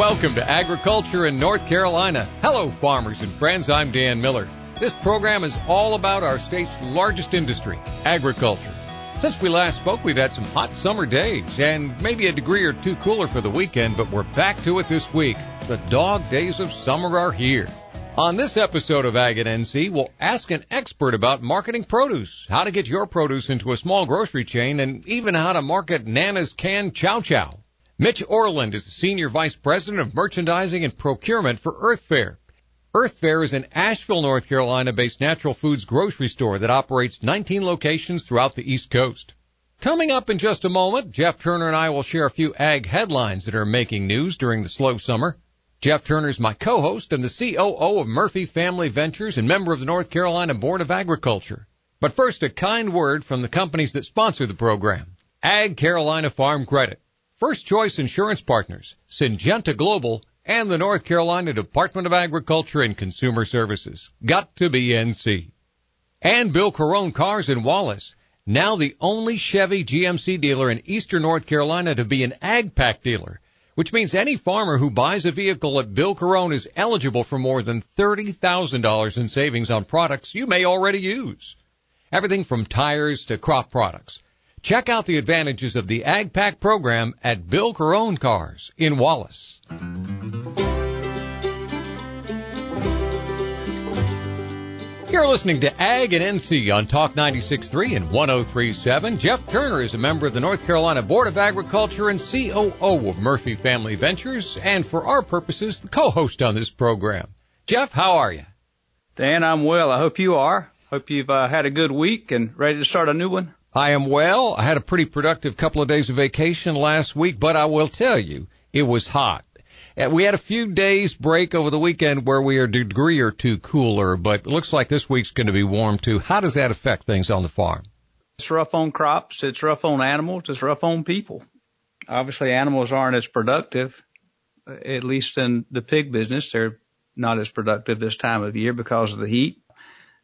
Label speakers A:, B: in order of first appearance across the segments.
A: Welcome to Agriculture in North Carolina. Hello, farmers and friends. I'm Dan Miller. This program is all about our state's largest industry, agriculture. Since we last spoke, we've had some hot summer days and maybe a degree or two cooler for the weekend, but we're back to it this week. The dog days of summer are here. On this episode of Ag at NC, we'll ask an expert about marketing produce, how to get your produce into a small grocery chain, and even how to market Nana's canned chow chow. Mitch Orland is the Senior Vice President of Merchandising and Procurement for Earth Fare. Earth Fare is an Asheville, North Carolina based natural foods grocery store that operates 19 locations throughout the East Coast. Coming up in just a moment, Jeff Turner and I will share a few ag headlines that are making news during the slow summer. Jeff Turner is my co-host and the COO of Murphy Family Ventures and member of the North Carolina Board of Agriculture. But first, a kind word from the companies that sponsor the program. Ag Carolina Farm Credit. First Choice Insurance Partners, Syngenta Global, and the North Carolina Department of Agriculture and Consumer Services. Got to be NC. And Bill Carone Cars in Wallace, now the only Chevy GMC dealer in eastern North Carolina to be an Ag Pack dealer, which means any farmer who buys a vehicle at Bill Carone is eligible for more than $30,000 in savings on products you may already use. Everything from tires to crop products. Check out the advantages of the Ag Pack program at Bill Carone Cars in Wallace. You're listening to Ag in NC on Talk 96.3 and 103.7. Jeff Turner is a member of the North Carolina Board of Agriculture and COO of Murphy Family Ventures, and for our purposes, the co-host on this program. Jeff, how are you?
B: Dan, I'm well. I hope you are. Hope you've uh, had a good week and ready to start a new one.
A: I am well. I had a pretty productive couple of days of vacation last week, but I will tell you, it was hot. Uh, we had a few days break over the weekend where we are a degree or two cooler, but it looks like this week's going to be warm too. How does that affect things on the farm?
B: It's rough on crops. It's rough on animals. It's rough on people. Obviously animals aren't as productive, at least in the pig business. They're not as productive this time of year because of the heat.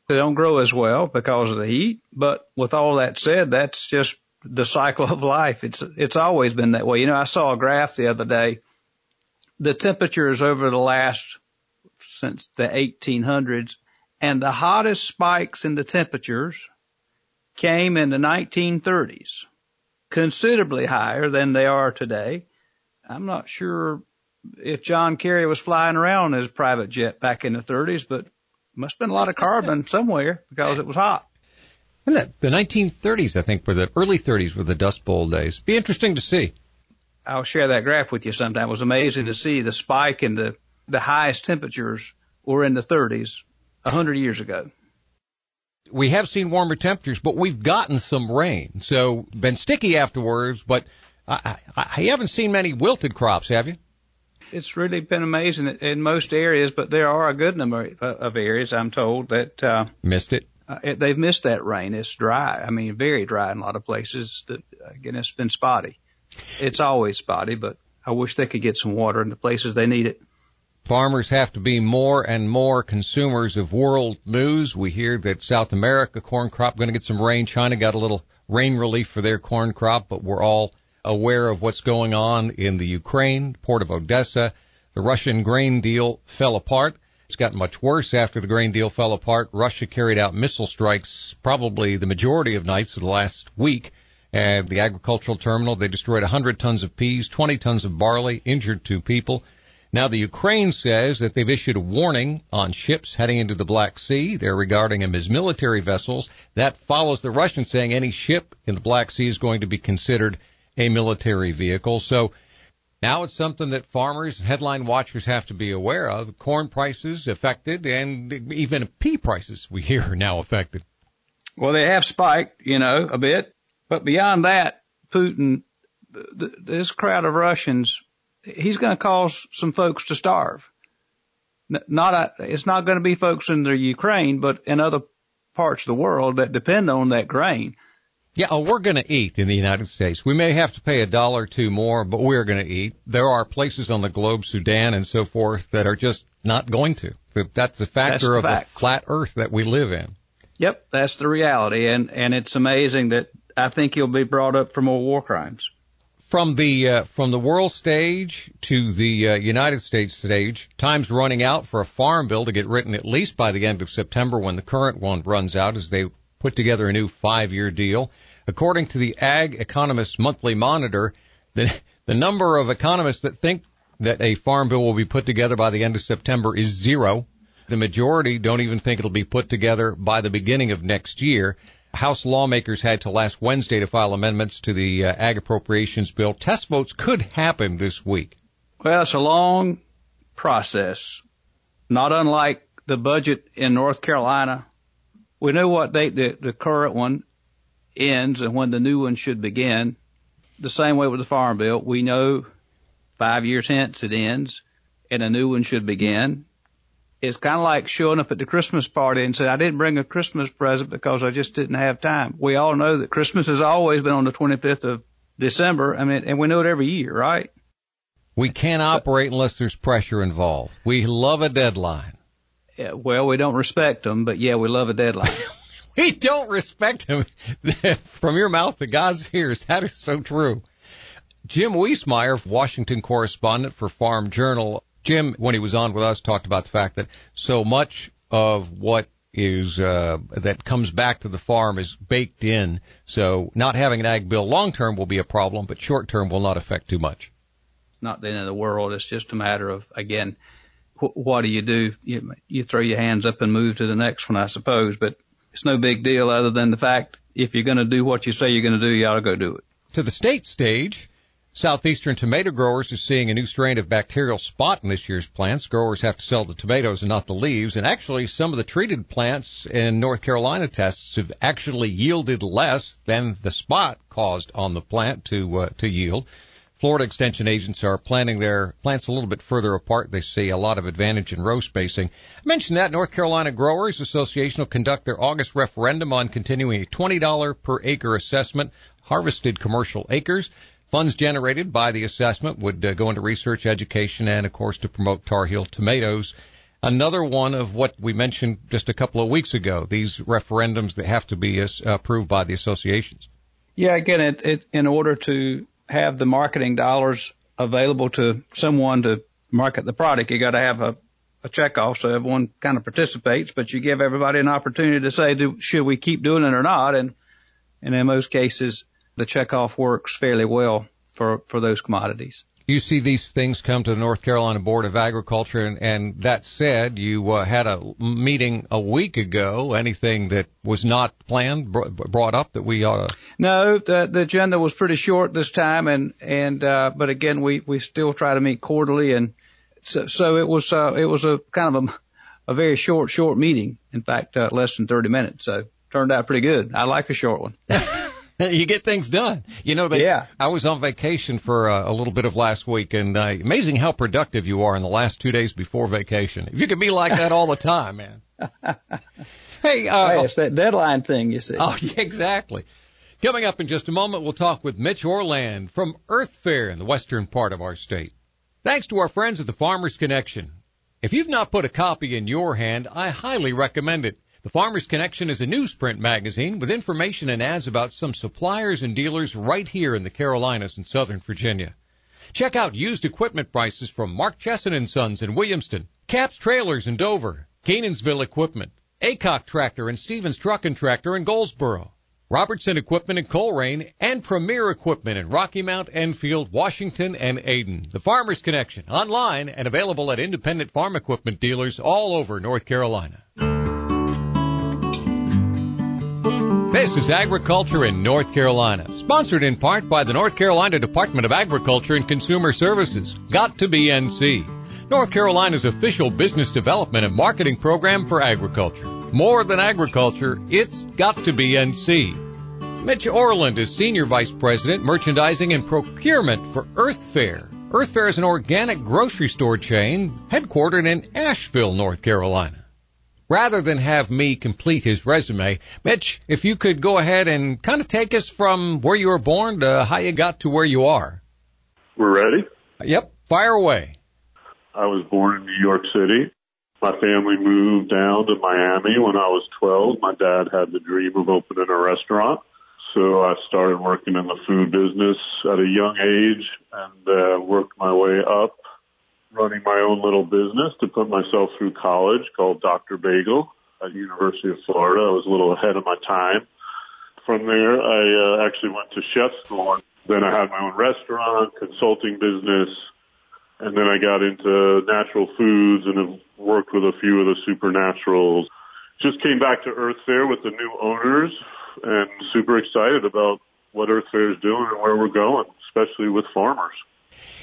B: They don't grow as well because of the heat. But with all that said, that's just the cycle of life. It's, it's always been that way. You know, I saw a graph the other day. The temperatures over the last, since the 1800s and the hottest spikes in the temperatures came in the 1930s, considerably higher than they are today. I'm not sure if John Kerry was flying around in his private jet back in the 30s, but must have been a lot of carbon somewhere because it was hot.
A: And that the 1930s, I think, were the early 30s were the Dust Bowl days. Be interesting to see.
B: I'll share that graph with you sometime. It was amazing to see the spike in the the highest temperatures were in the 30s a hundred years ago.
A: We have seen warmer temperatures, but we've gotten some rain, so been sticky afterwards. But I, I, I haven't seen many wilted crops, have you?
B: It's really been amazing in most areas, but there are a good number of areas I'm told that uh,
A: missed it.
B: Uh, it, they've missed that rain. It's dry. I mean, very dry in a lot of places. That, again, it's been spotty. It's always spotty, but I wish they could get some water in the places they need it.
A: Farmers have to be more and more consumers of world news. We hear that South America corn crop going to get some rain. China got a little rain relief for their corn crop, but we're all aware of what's going on in the Ukraine, port of Odessa. The Russian grain deal fell apart. It's gotten much worse after the grain deal fell apart. Russia carried out missile strikes probably the majority of nights of the last week at the agricultural terminal. They destroyed 100 tons of peas, 20 tons of barley, injured two people. Now the Ukraine says that they've issued a warning on ships heading into the Black Sea. They're regarding them as military vessels. That follows the Russians saying any ship in the Black Sea is going to be considered a military vehicle. So now it's something that farmers, headline watchers have to be aware of. Corn prices affected and even pea prices we hear are now affected.
B: Well, they have spiked, you know, a bit, but beyond that, Putin, this crowd of Russians, he's going to cause some folks to starve. Not, a, it's not going to be folks in the Ukraine, but in other parts of the world that depend on that grain.
A: Yeah, oh, we're going to eat in the United States. We may have to pay a dollar or two more, but we're going to eat. There are places on the globe, Sudan and so forth, that are just not going to. That's a factor
B: that's
A: of
B: fact.
A: the flat earth that we live in.
B: Yep, that's the reality. And, and it's amazing that I think he'll be brought up for more war crimes.
A: from the uh, from the world stage to the uh, United States stage, time's running out for a farm bill to get written at least by the end of September when the current one runs out as they put together a new five-year deal. According to the Ag Economist Monthly Monitor, the the number of economists that think that a farm bill will be put together by the end of September is zero. The majority don't even think it'll be put together by the beginning of next year. House lawmakers had to last Wednesday to file amendments to the uh, ag appropriations bill. Test votes could happen this week.
B: Well, it's a long process, not unlike the budget in North Carolina. We know what date the, the current one ends and when the new one should begin. The same way with the farm bill. We know five years hence it ends and a new one should begin it's kind of like showing up at the Christmas party and saying, I didn't bring a Christmas present because I just didn't have time. We all know that Christmas has always been on the 25th of December. I mean, and we know it every year, right?
A: We can't operate unless there's pressure involved. We love a deadline.
B: Yeah, well, we don't respect them, but yeah, we love a deadline.
A: we don't respect them. From your mouth to God's ears, that is so true. Jim Wiesemeyer, Washington correspondent for Farm Journal, Jim, when he was on with us, talked about the fact that so much of what is uh, that comes back to the farm is baked in. So not having an ag bill long term will be a problem, but short term will not affect too much.
B: Not the end of the world. It's just a matter of again, wh- what do you do? You, you throw your hands up and move to the next one, I suppose. But it's no big deal other than the fact if you're going to do what you say you're going to do, you ought to go do it.
A: To the state stage. Southeastern tomato growers are seeing a new strain of bacterial spot in this year's plants. Growers have to sell the tomatoes and not the leaves. And actually, some of the treated plants in North Carolina tests have actually yielded less than the spot caused on the plant to uh, to yield. Florida extension agents are planting their plants a little bit further apart. They see a lot of advantage in row spacing. I mentioned that North Carolina Growers Association will conduct their August referendum on continuing a $20 per acre assessment harvested commercial acres. Funds generated by the assessment would uh, go into research, education, and of course to promote Tar Heel tomatoes. Another one of what we mentioned just a couple of weeks ago, these referendums that have to be uh, approved by the associations.
B: Yeah, again, it, it, in order to have the marketing dollars available to someone to market the product, you got to have a, a check off so everyone kind of participates, but you give everybody an opportunity to say, do, should we keep doing it or not? And, and in most cases, the checkoff works fairly well for, for those commodities.
A: You see these things come to the North Carolina Board of Agriculture, and, and that said, you uh, had a meeting a week ago. Anything that was not planned brought up that we ought to?
B: No, the, the agenda was pretty short this time, and and uh, but again, we we still try to meet quarterly, and so, so it was uh, it was a kind of a, a very short short meeting. In fact, uh, less than 30 minutes, so turned out pretty good. I like a short one.
A: you get things done. You know, they, yeah. I was on vacation for uh, a little bit of last week, and uh, amazing how productive you are in the last two days before vacation. If you could be like that all the time, man.
B: hey, uh, hey, it's that deadline thing, you see.
A: Oh, yeah, exactly. Coming up in just a moment, we'll talk with Mitch Orland from Earth Fare in the western part of our state. Thanks to our friends at the Farmers Connection. If you've not put a copy in your hand, I highly recommend it. The Farmers Connection is a newsprint magazine with information and ads about some suppliers and dealers right here in the Carolinas and Southern Virginia. Check out used equipment prices from Mark Chesson and Sons in Williamston, Caps Trailers in Dover, Cannonsville Equipment, Acock Tractor and Stevens Truck and Tractor in Goldsboro, Robertson Equipment in Colerain, and Premier Equipment in Rocky Mount, Enfield, Washington, and Ayden. The Farmers Connection, online and available at independent farm equipment dealers all over North Carolina. This is Agriculture in North Carolina, sponsored in part by the North Carolina Department of Agriculture and Consumer Services, Got to Be NC, North Carolina's official business development and marketing program for agriculture. More than agriculture, it's got to be NC. Mitch Orland is Senior Vice President, Merchandising and Procurement for Earth Fare. Earth Fare is an organic grocery store chain headquartered in Asheville, North Carolina rather than have me complete his resume, Mitch, if you could go ahead and kind of take us from where you were born to how you got to where you are.
C: We're ready?
A: Yep, fire away.
C: I was born in New York City. My family moved down to Miami when I was 12. My dad had the dream of opening a restaurant. So I started working in the food business at a young age and uh, worked my way up running my own little business to put myself through college called Dr. Bagel at University of Florida. I was a little ahead of my time. From there, I uh, actually went to chef school. Then I had my own restaurant, consulting business, and then I got into natural foods and have worked with a few of the supernaturals. Just came back to Earth Fare with the new owners and super excited about what Earth Fare is doing and where we're going, especially with farmers.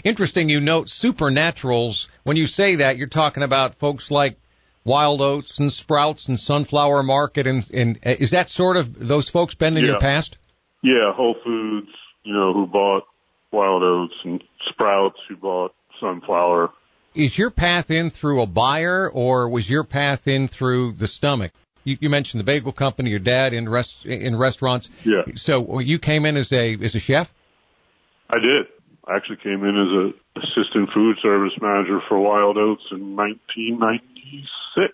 A: Interesting you note supernaturals. When you say that, you're talking about folks like Wild Oats and Sprouts and Sunflower Market and, and is that sort of those folks been in
C: yeah.
A: your past?
C: Yeah, Whole Foods, you know, who bought Wild Oats and Sprouts who bought Sunflower.
A: Is your path in through a buyer or was your path in through the stomach? You, you mentioned the bagel company, your dad in rest, in restaurants.
C: Yeah.
A: So you came in as a, as a chef?
C: I did. I actually came in as a assistant food service manager for Wild Oats in 1996.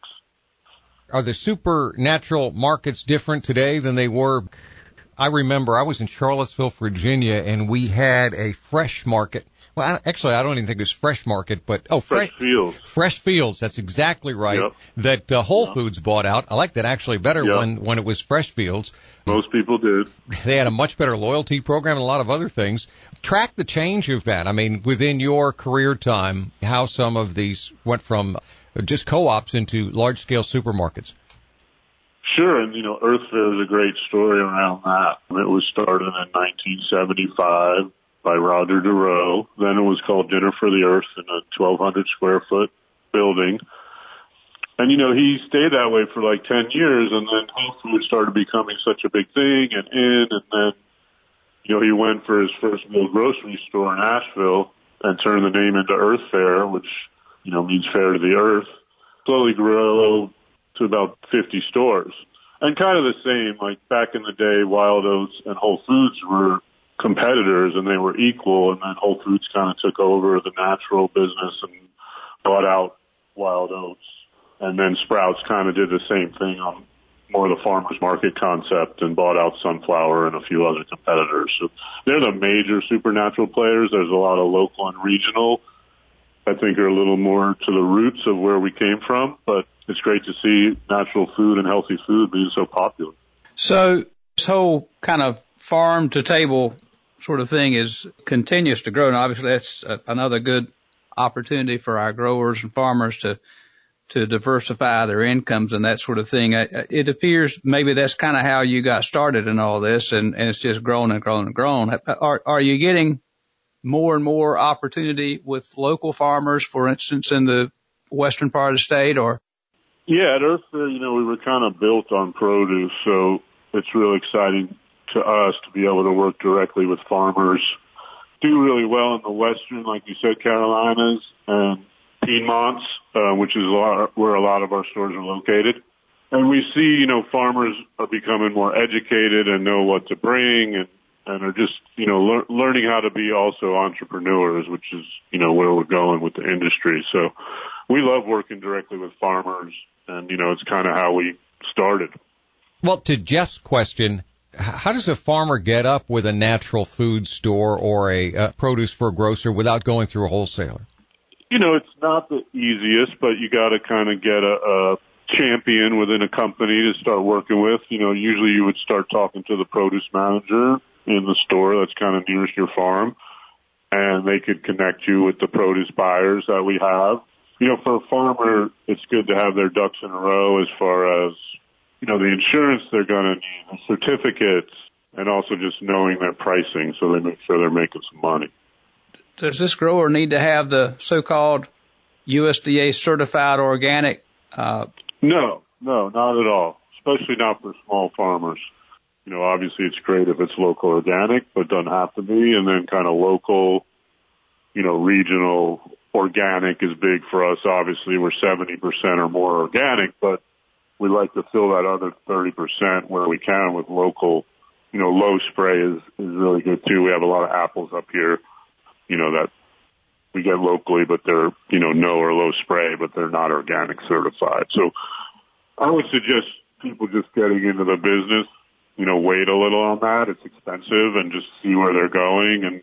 A: Are the supernatural markets different today than they were? I remember I was in Charlottesville, Virginia, and we had a fresh market. Well, I, actually, I don't even think it was fresh market, but oh,
C: fresh,
A: fresh
C: fields.
A: Fresh fields. That's exactly right.
C: Yep.
A: That uh, Whole
C: Yep.
A: Foods bought out. I like that actually better
C: Yep.
A: when when it was fresh fields.
C: Most people did.
A: They had a much better loyalty program and a lot of other things. Track the change of that. I mean, within your career time, how some of these went from just co-ops into large scale supermarkets.
C: Sure, and you know, Earth Fare is a great story around that. It was started in 1975 by Roger Derrough. Then it was called Dinner for the Earth in a 1,200 square foot building. And you know, he stayed that way for like 10 years and then Whole Foods started becoming such a big thing and in and then, you know, he went for his first little grocery store in Asheville and turned the name into Earth Fare, which, you know, means fair to the earth. Slowly grew to about 50 stores. And kind of the same, like back in the day, Wild Oats and Whole Foods were competitors and they were equal and then Whole Foods kind of took over the natural business and bought out Wild Oats. And then Sprouts kind of did the same thing on more of the farmer's market concept and bought out Sunflower and a few other competitors. So they're the major supernatural players. There's a lot of local and regional. I think are a little more to the roots of where we came from, but it's great to see natural food and healthy food being so popular.
B: So this whole kind of farm to table sort of thing is continues to grow, and obviously that's another good opportunity for our growers and farmers to to diversify their incomes and that sort of thing. It appears maybe that's kind of how you got started in all this, and, and it's just grown and grown and grown. Are are you getting more and more opportunity with local farmers, for instance, in the western part of the state, or
C: Yeah, at Earth Fare, you know, we were kind of built on produce, so it's really exciting to us to be able to work directly with farmers. Do really well in the western, like you said, Carolinas and Piedmonts, uh, which is a lot, where a lot of our stores are located. And we see, you know, farmers are becoming more educated and know what to bring and, and are just, you know, lear- learning how to be also entrepreneurs, which is, you know, where we're going with the industry. So we love working directly with farmers and, you know, it's kind of how we started.
A: Well, to Jeff's question, how does a farmer get up with a natural food store or a uh, produce for a grocer without going through a wholesaler?
C: You know, it's not the easiest, but you got to kind of get a, a champion within a company to start working with. You know, usually you would start talking to the produce manager in the store that's kind of nearest your farm and they could connect you with the produce buyers that we have. You know, for a farmer, it's good to have their ducks in a row as far as, you know, the insurance they're going to need, the certificates, and also just knowing their pricing so they make sure they're making some money.
B: Does this grower need to have the so-called USDA certified organic? Uh,
C: No, no, not at all. Especially not for small farmers. You know, obviously it's great if it's local organic, but doesn't have to be. And then kind of local, you know, regional organic is big for us. Obviously we're 70% or more organic, but we like to fill that other 30% where we can with local, you know, low spray is, is really good too. We have a lot of apples up here, you know, that we get locally, but they're, you know, no or low spray, but they're not organic certified. So I would suggest people just getting into the business, you know, wait a little on that. It's expensive and just see where they're going. And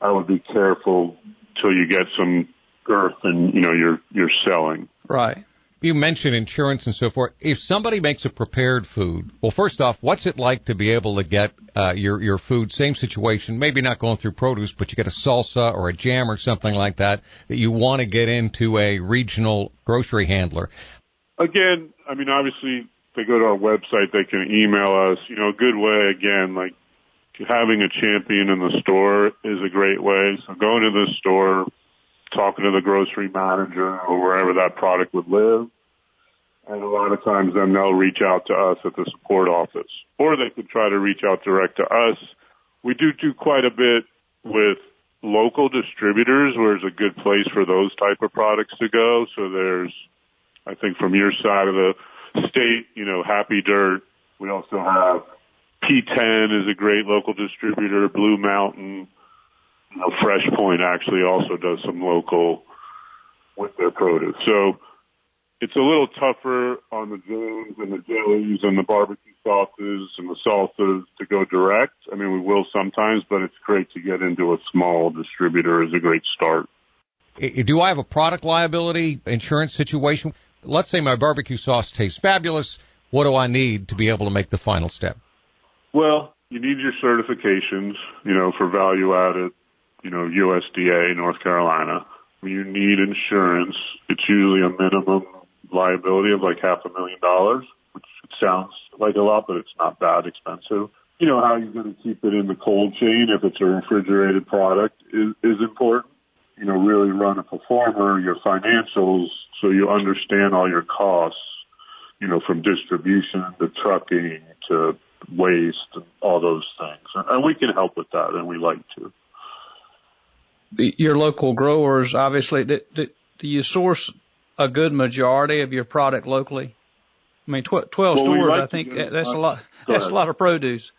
C: I would be careful till you get some girth and, you know, you're, you're selling.
B: Right.
A: You mentioned insurance and so forth. If somebody makes a prepared food, well, first off, what's it like to be able to get uh, your your food? Same situation, maybe not going through produce, but you get a salsa or a jam or something like that that you want to get into a regional grocery handler.
C: Again, I mean, obviously, they go to our website, they can email us. You know, a good way again, like having a champion in the store is a great way. So going to the store, talking to the grocery manager or wherever that product would live. And a lot of times then they'll reach out to us at the support office or they could try to reach out direct to us. We do do quite a bit with local distributors where it's a good place for those type of products to go. So there's, I think from your side of the state, you know, Happy Dirt. We also have P10 is a great local distributor, Blue Mountain, you know, Fresh Point actually also does some local with their produce. So it's a little tougher on the jams and the jellies and the barbecue sauces and the salsas to go direct. I mean, we will sometimes, but it's great to get into a small distributor is a great start.
A: Do I have a product liability insurance situation? Let's say my barbecue sauce tastes fabulous. What do I need to be able to make the final step?
C: Well, you need your certifications, you know, for value added you know, USDA, North Carolina. You need insurance. It's usually a minimum liability of like half a million dollars, which sounds like a lot, but it's not that expensive. You know, how you're going to keep it in the cold chain if it's a refrigerated product is, is important. You know, really run a pro forma, your financials, so you understand all your costs, you know, from distribution to trucking to waste and all those things. And we can help with that and we like to
B: your local growers, obviously, do, do, do, you source a good majority of your product locally? I mean, tw- 12 well, stores, like I think that's a lot, that's a lot of produce.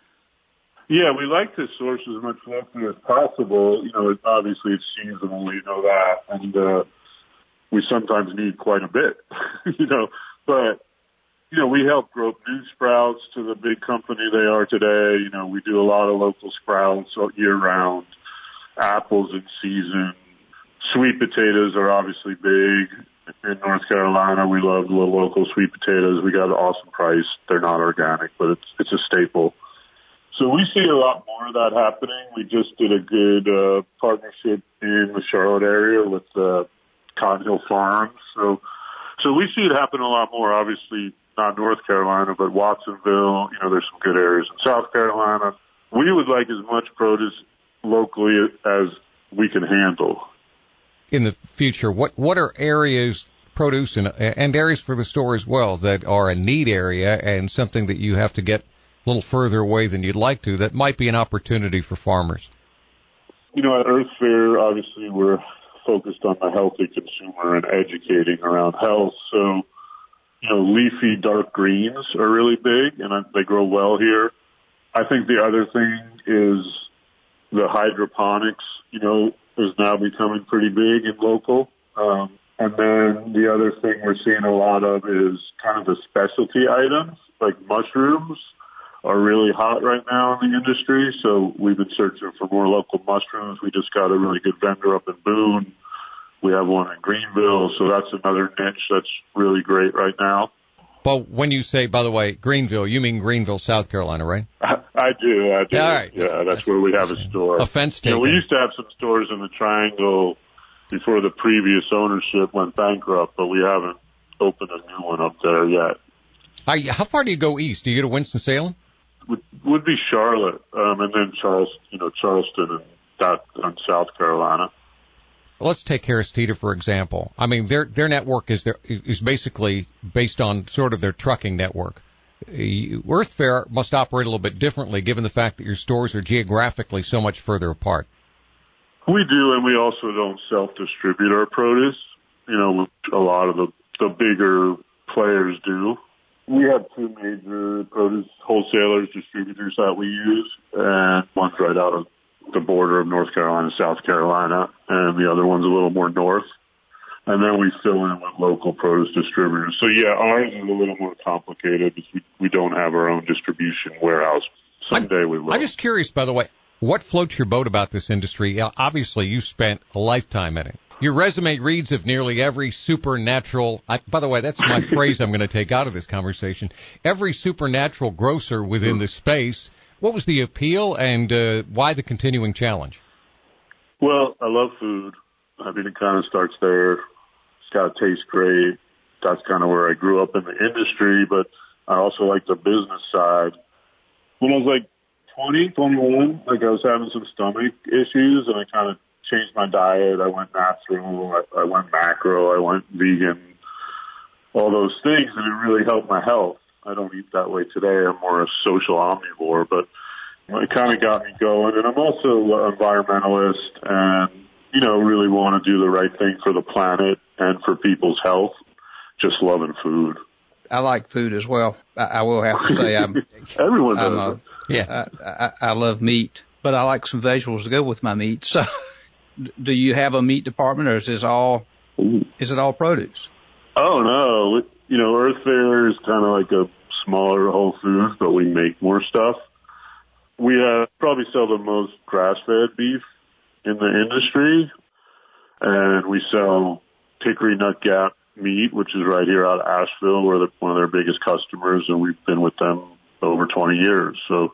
C: Yeah, we like to source as much locally as possible. You know, obviously it's seasonal, you know that, and, uh, we sometimes need quite a bit, you know, but, you know, we help grow new sprouts to the big company they are today. You know, we do a lot of local sprouts year round apples in season. Sweet potatoes are obviously big in North Carolina. We love the local sweet potatoes. We got an awesome price. They're not organic, but it's it's a staple. So we see a lot more of that happening. We just did a good uh, partnership in the Charlotte area with uh, Cotton Farms. So so we see it happen a lot more. Obviously, not North Carolina, but Watsonville. You know, there's some good areas in South Carolina. We would like as much produce locally as we can handle.
A: In the future, what what are areas produce and, and areas for the store as well that are a need area and something that you have to get a little further away than you'd like to that might be an opportunity for farmers?
C: You know, at Earth Fare, obviously we're focused on the healthy consumer and educating around health. So, you know, leafy dark greens are really big and they grow well here. I think the other thing is the hydroponics, you know, is now becoming pretty big and local. Um, and then the other thing we're seeing a lot of is kind of the specialty items, like mushrooms are really hot right now in the industry. So we've been searching for more local mushrooms. We just got a really good vendor up in Boone. We have one in Greenville. So that's another niche that's really great right now.
A: But when you say, by the way, Greenville, you mean Greenville, South Carolina, right?
C: I, I do. I do.
A: Yeah, all right.
C: Yeah, that's, that's where we have a store.
A: Offense taken.
C: You know, we used to have some stores in the Triangle before the previous ownership went bankrupt, but we haven't opened a new one up there yet.
A: how far do you go east? Do you go to Winston Salem?
C: Would would be Charlotte, um, and then Charles, you know, Charleston and that on South Carolina
A: let's take Harris Teeter for example. I mean, their their network is their, is basically based on sort of their trucking network. Uh, Earth Fare must operate a little bit differently, given the fact that your stores are geographically so much further apart.
C: We do, and we also don't self-distribute our produce. You know, a lot of the the bigger players do. We have two major produce wholesalers, distributors that we use, and one's right out of the border of North Carolina, and South Carolina, and the other one's a little more north. and then we fill in with local produce distributors. So yeah, ours is a little more complicated because we, we don't have our own distribution warehouse. Someday
A: I'm,
C: we will.
A: I'm just curious, by the way, what floats your boat about this industry? Obviously, you spent a lifetime in it. Your resume reads of nearly every supernatural. I, by the way, that's my phrase I'm going to take out of this conversation. Every supernatural grocer within the space. What was the appeal and uh, why the continuing challenge?
C: Well, I love food. I mean, it kind of starts there. It's got to taste great. That's kind of where I grew up in the industry, but I also like the business side. When I was like 20, 21, like I was having some stomach issues and I kind of changed my diet. I went natural. I, went macro. I went vegan. All those things, and it really helped my health. I don't eat that way today. I'm more a social omnivore, but it kind of got me going. And I'm also an environmentalist and, you know, really want to do the right thing for the planet and for people's health. Just loving food.
B: I like food as well. I, I will have to say I'm.
C: Everyone does.
B: I'm a, yeah. I, I, I love meat, but I like some vegetables to go with my meat. So, do you have a meat department, or is this all? Ooh. Is it all produce?
C: Oh no, you know, Earth Fare is kind of like a smaller Whole Foods, but we make more stuff. We uh, probably sell the most grass-fed beef in the industry, and we sell Hickory Nut Gap meat, which is right here out of Asheville. We're one of their biggest customers, and we've been with them over 20 years. So,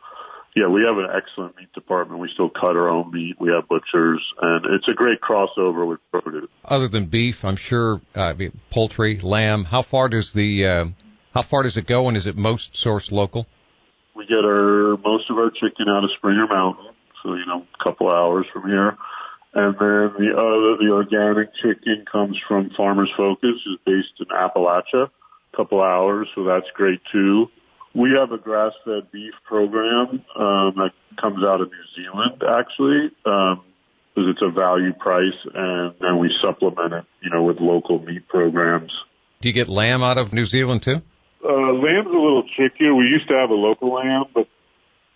C: yeah, we have an excellent meat department. We still cut our own meat. We have butchers, and it's a great crossover with produce.
A: Other than beef, I'm sure uh, poultry, lamb. How far does the uh, how far does it go, and is it most sourced local?
C: We get our most of our chicken out of Springer Mountain, so you know, a couple hours from here. And then the other, the organic chicken comes from Farmers Focus, is based in Appalachia, a couple hours, so that's great too. We have a grass-fed beef program um, that comes out of New Zealand, actually, um, because it's a value price, and then we supplement it, you know, with local meat programs.
A: Do you get lamb out of New Zealand too?
C: Uh, lamb's a little trickier. We used to have a local lamb, but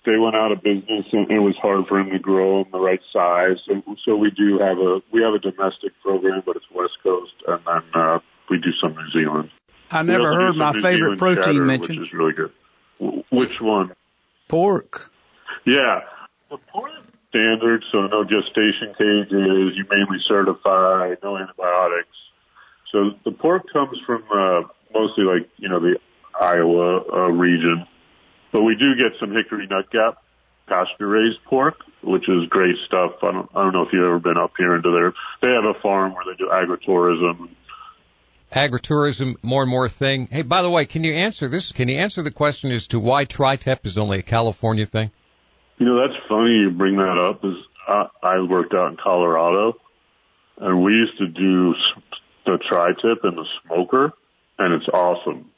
C: they went out of business and it was hard for them to grow in the right size. So, so we do have a we have a domestic program, but it's West Coast, and then uh, we do some New Zealand.
B: I never heard my New favorite Zealand protein cheddar, mentioned,
C: which is really good. W- which one?
B: Pork.
C: Yeah, the pork standard, so no gestation cages, You humanely certified, no antibiotics. So the pork comes from uh, mostly like you know the Iowa uh, region but we do get some Hickory Nut Gap pasture raised pork, which is great stuff. I don't, I don't know if you've ever been up here into there. They have a farm where they do agritourism.
A: Agritourism, more and more thing. Hey, by the way, can you answer this? Can you answer the question as to why tri-tip is only a California thing?
C: You know, that's funny you bring that up. Is I, I worked out in Colorado, and we used to do the tri-tip and the smoker, and it's awesome.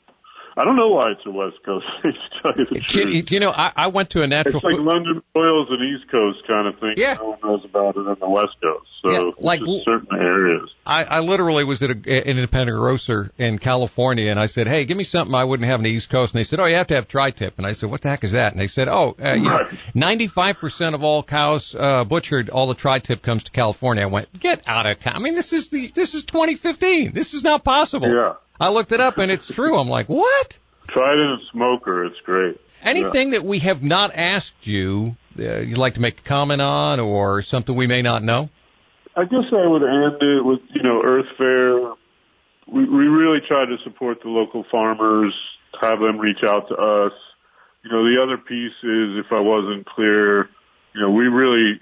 C: I don't know why it's a West Coast thing, to tell you the.
A: You know, I, I went to a natural.
C: It's like food... London broils and East Coast kind of thing.
A: Yeah.
C: No one knows about it in the West Coast. So yeah, like certain areas.
A: I, I literally was at a, an independent grocer in California, and I said, "Hey, give me something I wouldn't have in the East Coast." And they said, "Oh, you have to have tri-tip." And I said, "What the heck is that?" And they said, "Oh, uh, you right. know, ninety-five percent of all cows uh, butchered, all the tri-tip comes to California." I went, "Get out of town! I mean, this is the this is 2015. This is not possible."
C: Yeah.
A: I looked it up, and it's true. I'm like, "What?"
C: Try it in a smoker. It's great.
A: Anything yeah. that we have not asked you, uh, you'd like to make a comment on, or something we may not know?
C: I guess I would end it with, you know, Earth Fare. We, we really try to support the local farmers, have them reach out to us. You know, the other piece is, if I wasn't clear, you know, we really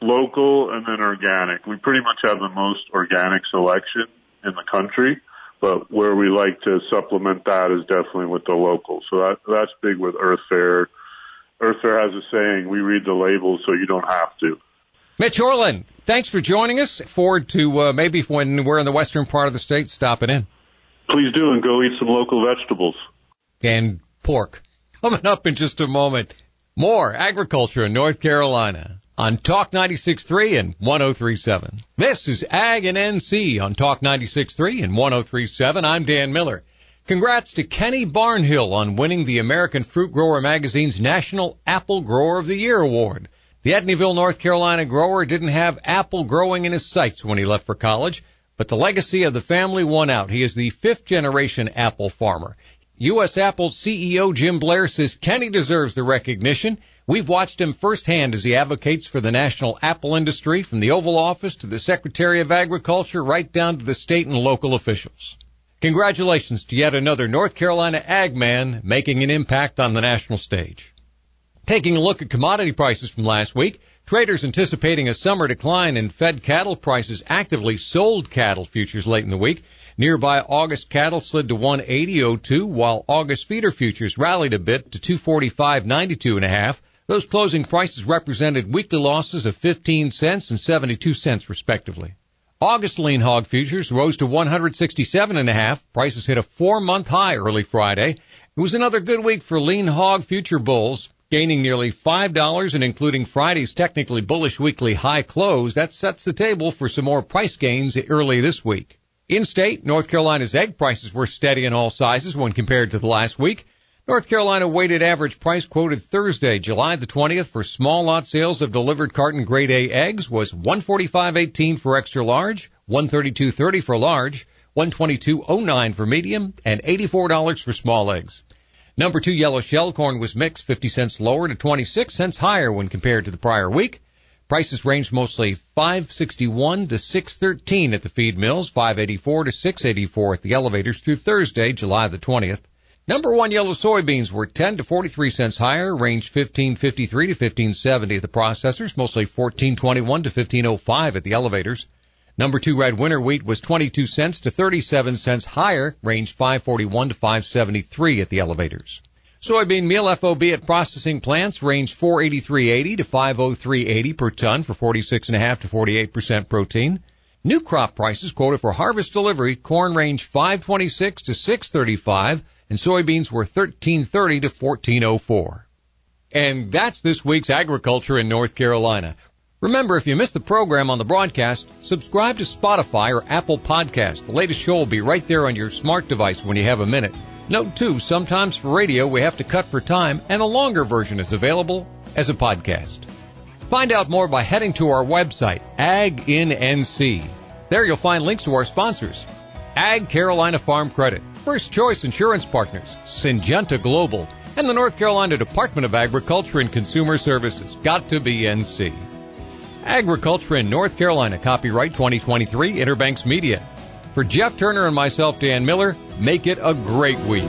C: local and then organic. We pretty much have the most organic selection in the country but where we like to supplement that is definitely with the locals. So that that's big with Earth Fare. Earth Fare has a saying: "We read the labels, so you don't have to."
A: Mitch Orland, thanks for joining us. Forward to uh, maybe when we're in the western part of the state, stopping in.
C: Please do, and go eat some local vegetables
A: and pork. Coming up in just a moment, more agriculture in North Carolina on Talk 96.3 and 103.7. This is Ag in NC on Talk 96.3 and 103.7. I'm Dan Miller. Congrats to Kenny Barnhill on winning the American Fruit Grower Magazine's National Apple Grower of the Year award. The Edneyville, North Carolina grower didn't have apple growing in his sights when he left for college, But the legacy of the family won out. He is the fifth generation apple farmer. U.S. Apple's CEO Jim Bair says Kenny deserves the recognition. We've watched him firsthand as he advocates for the national apple industry from the Oval Office to the Secretary of Agriculture right down to the state and local officials. Congratulations to yet another North Carolina ag man making an impact on the national stage. Taking a look at commodity prices from last week, traders anticipating a summer decline in fed cattle prices actively sold cattle futures late in the week Nearby August cattle slid to 180.02 while August feeder futures rallied a bit to 245.92 and a half. Those closing prices represented weekly losses of 15 cents and 72 cents respectively. August lean hog futures rose to 167 and a half. Prices hit a four month high early Friday. It was another good week for lean hog future bulls, gaining nearly $5 and including Friday's technically bullish weekly high close. That sets the table for some more price gains early this week. In state, North Carolina's egg prices were steady in all sizes when compared to the last week. North Carolina weighted average price quoted Thursday, July the 20th for small lot sales of delivered carton grade A eggs was 145.18 for extra large, 132.30 for large, 122.09 for medium, and $84 for small eggs. Number two yellow shell corn was mixed 50 cents lower to 26 cents higher when compared to the prior week. Prices ranged mostly 561 to 613 at the feed mills, 584 to 684 at the elevators through Thursday, July the 20th. Number one yellow soybeans were 10 to 43 cents higher, ranged 1553 to 1570 at the processors, mostly 1421 to 1505 at the elevators. Number two red winter wheat was 22 cents to 37 cents higher, ranged 541 to 573 at the elevators. Soybean meal FOB at processing plants range 483.80 to 503.80 per ton for 46.5 to 48% protein. New crop prices quoted for harvest delivery, corn range 526 to 635 and soybeans were 1330 to 1404. And that's this week's agriculture in North Carolina. Remember, if you missed the program on the broadcast, subscribe to Spotify or Apple Podcast. The latest show will be right there on your smart device when you have a minute. Note too, sometimes for radio we have to cut for time and a longer version is available as a podcast. Find out more by heading to our website, AgInNC. There you'll find links to our sponsors. Ag Carolina Farm Credit, First Choice Insurance Partners, Syngenta Global, and the North Carolina Department of Agriculture and Consumer Services. Got to be NC. Agriculture in North Carolina, copyright 2023 Inner Banks Media. For Jeff Turner and myself, Dan Miller, make it a great week.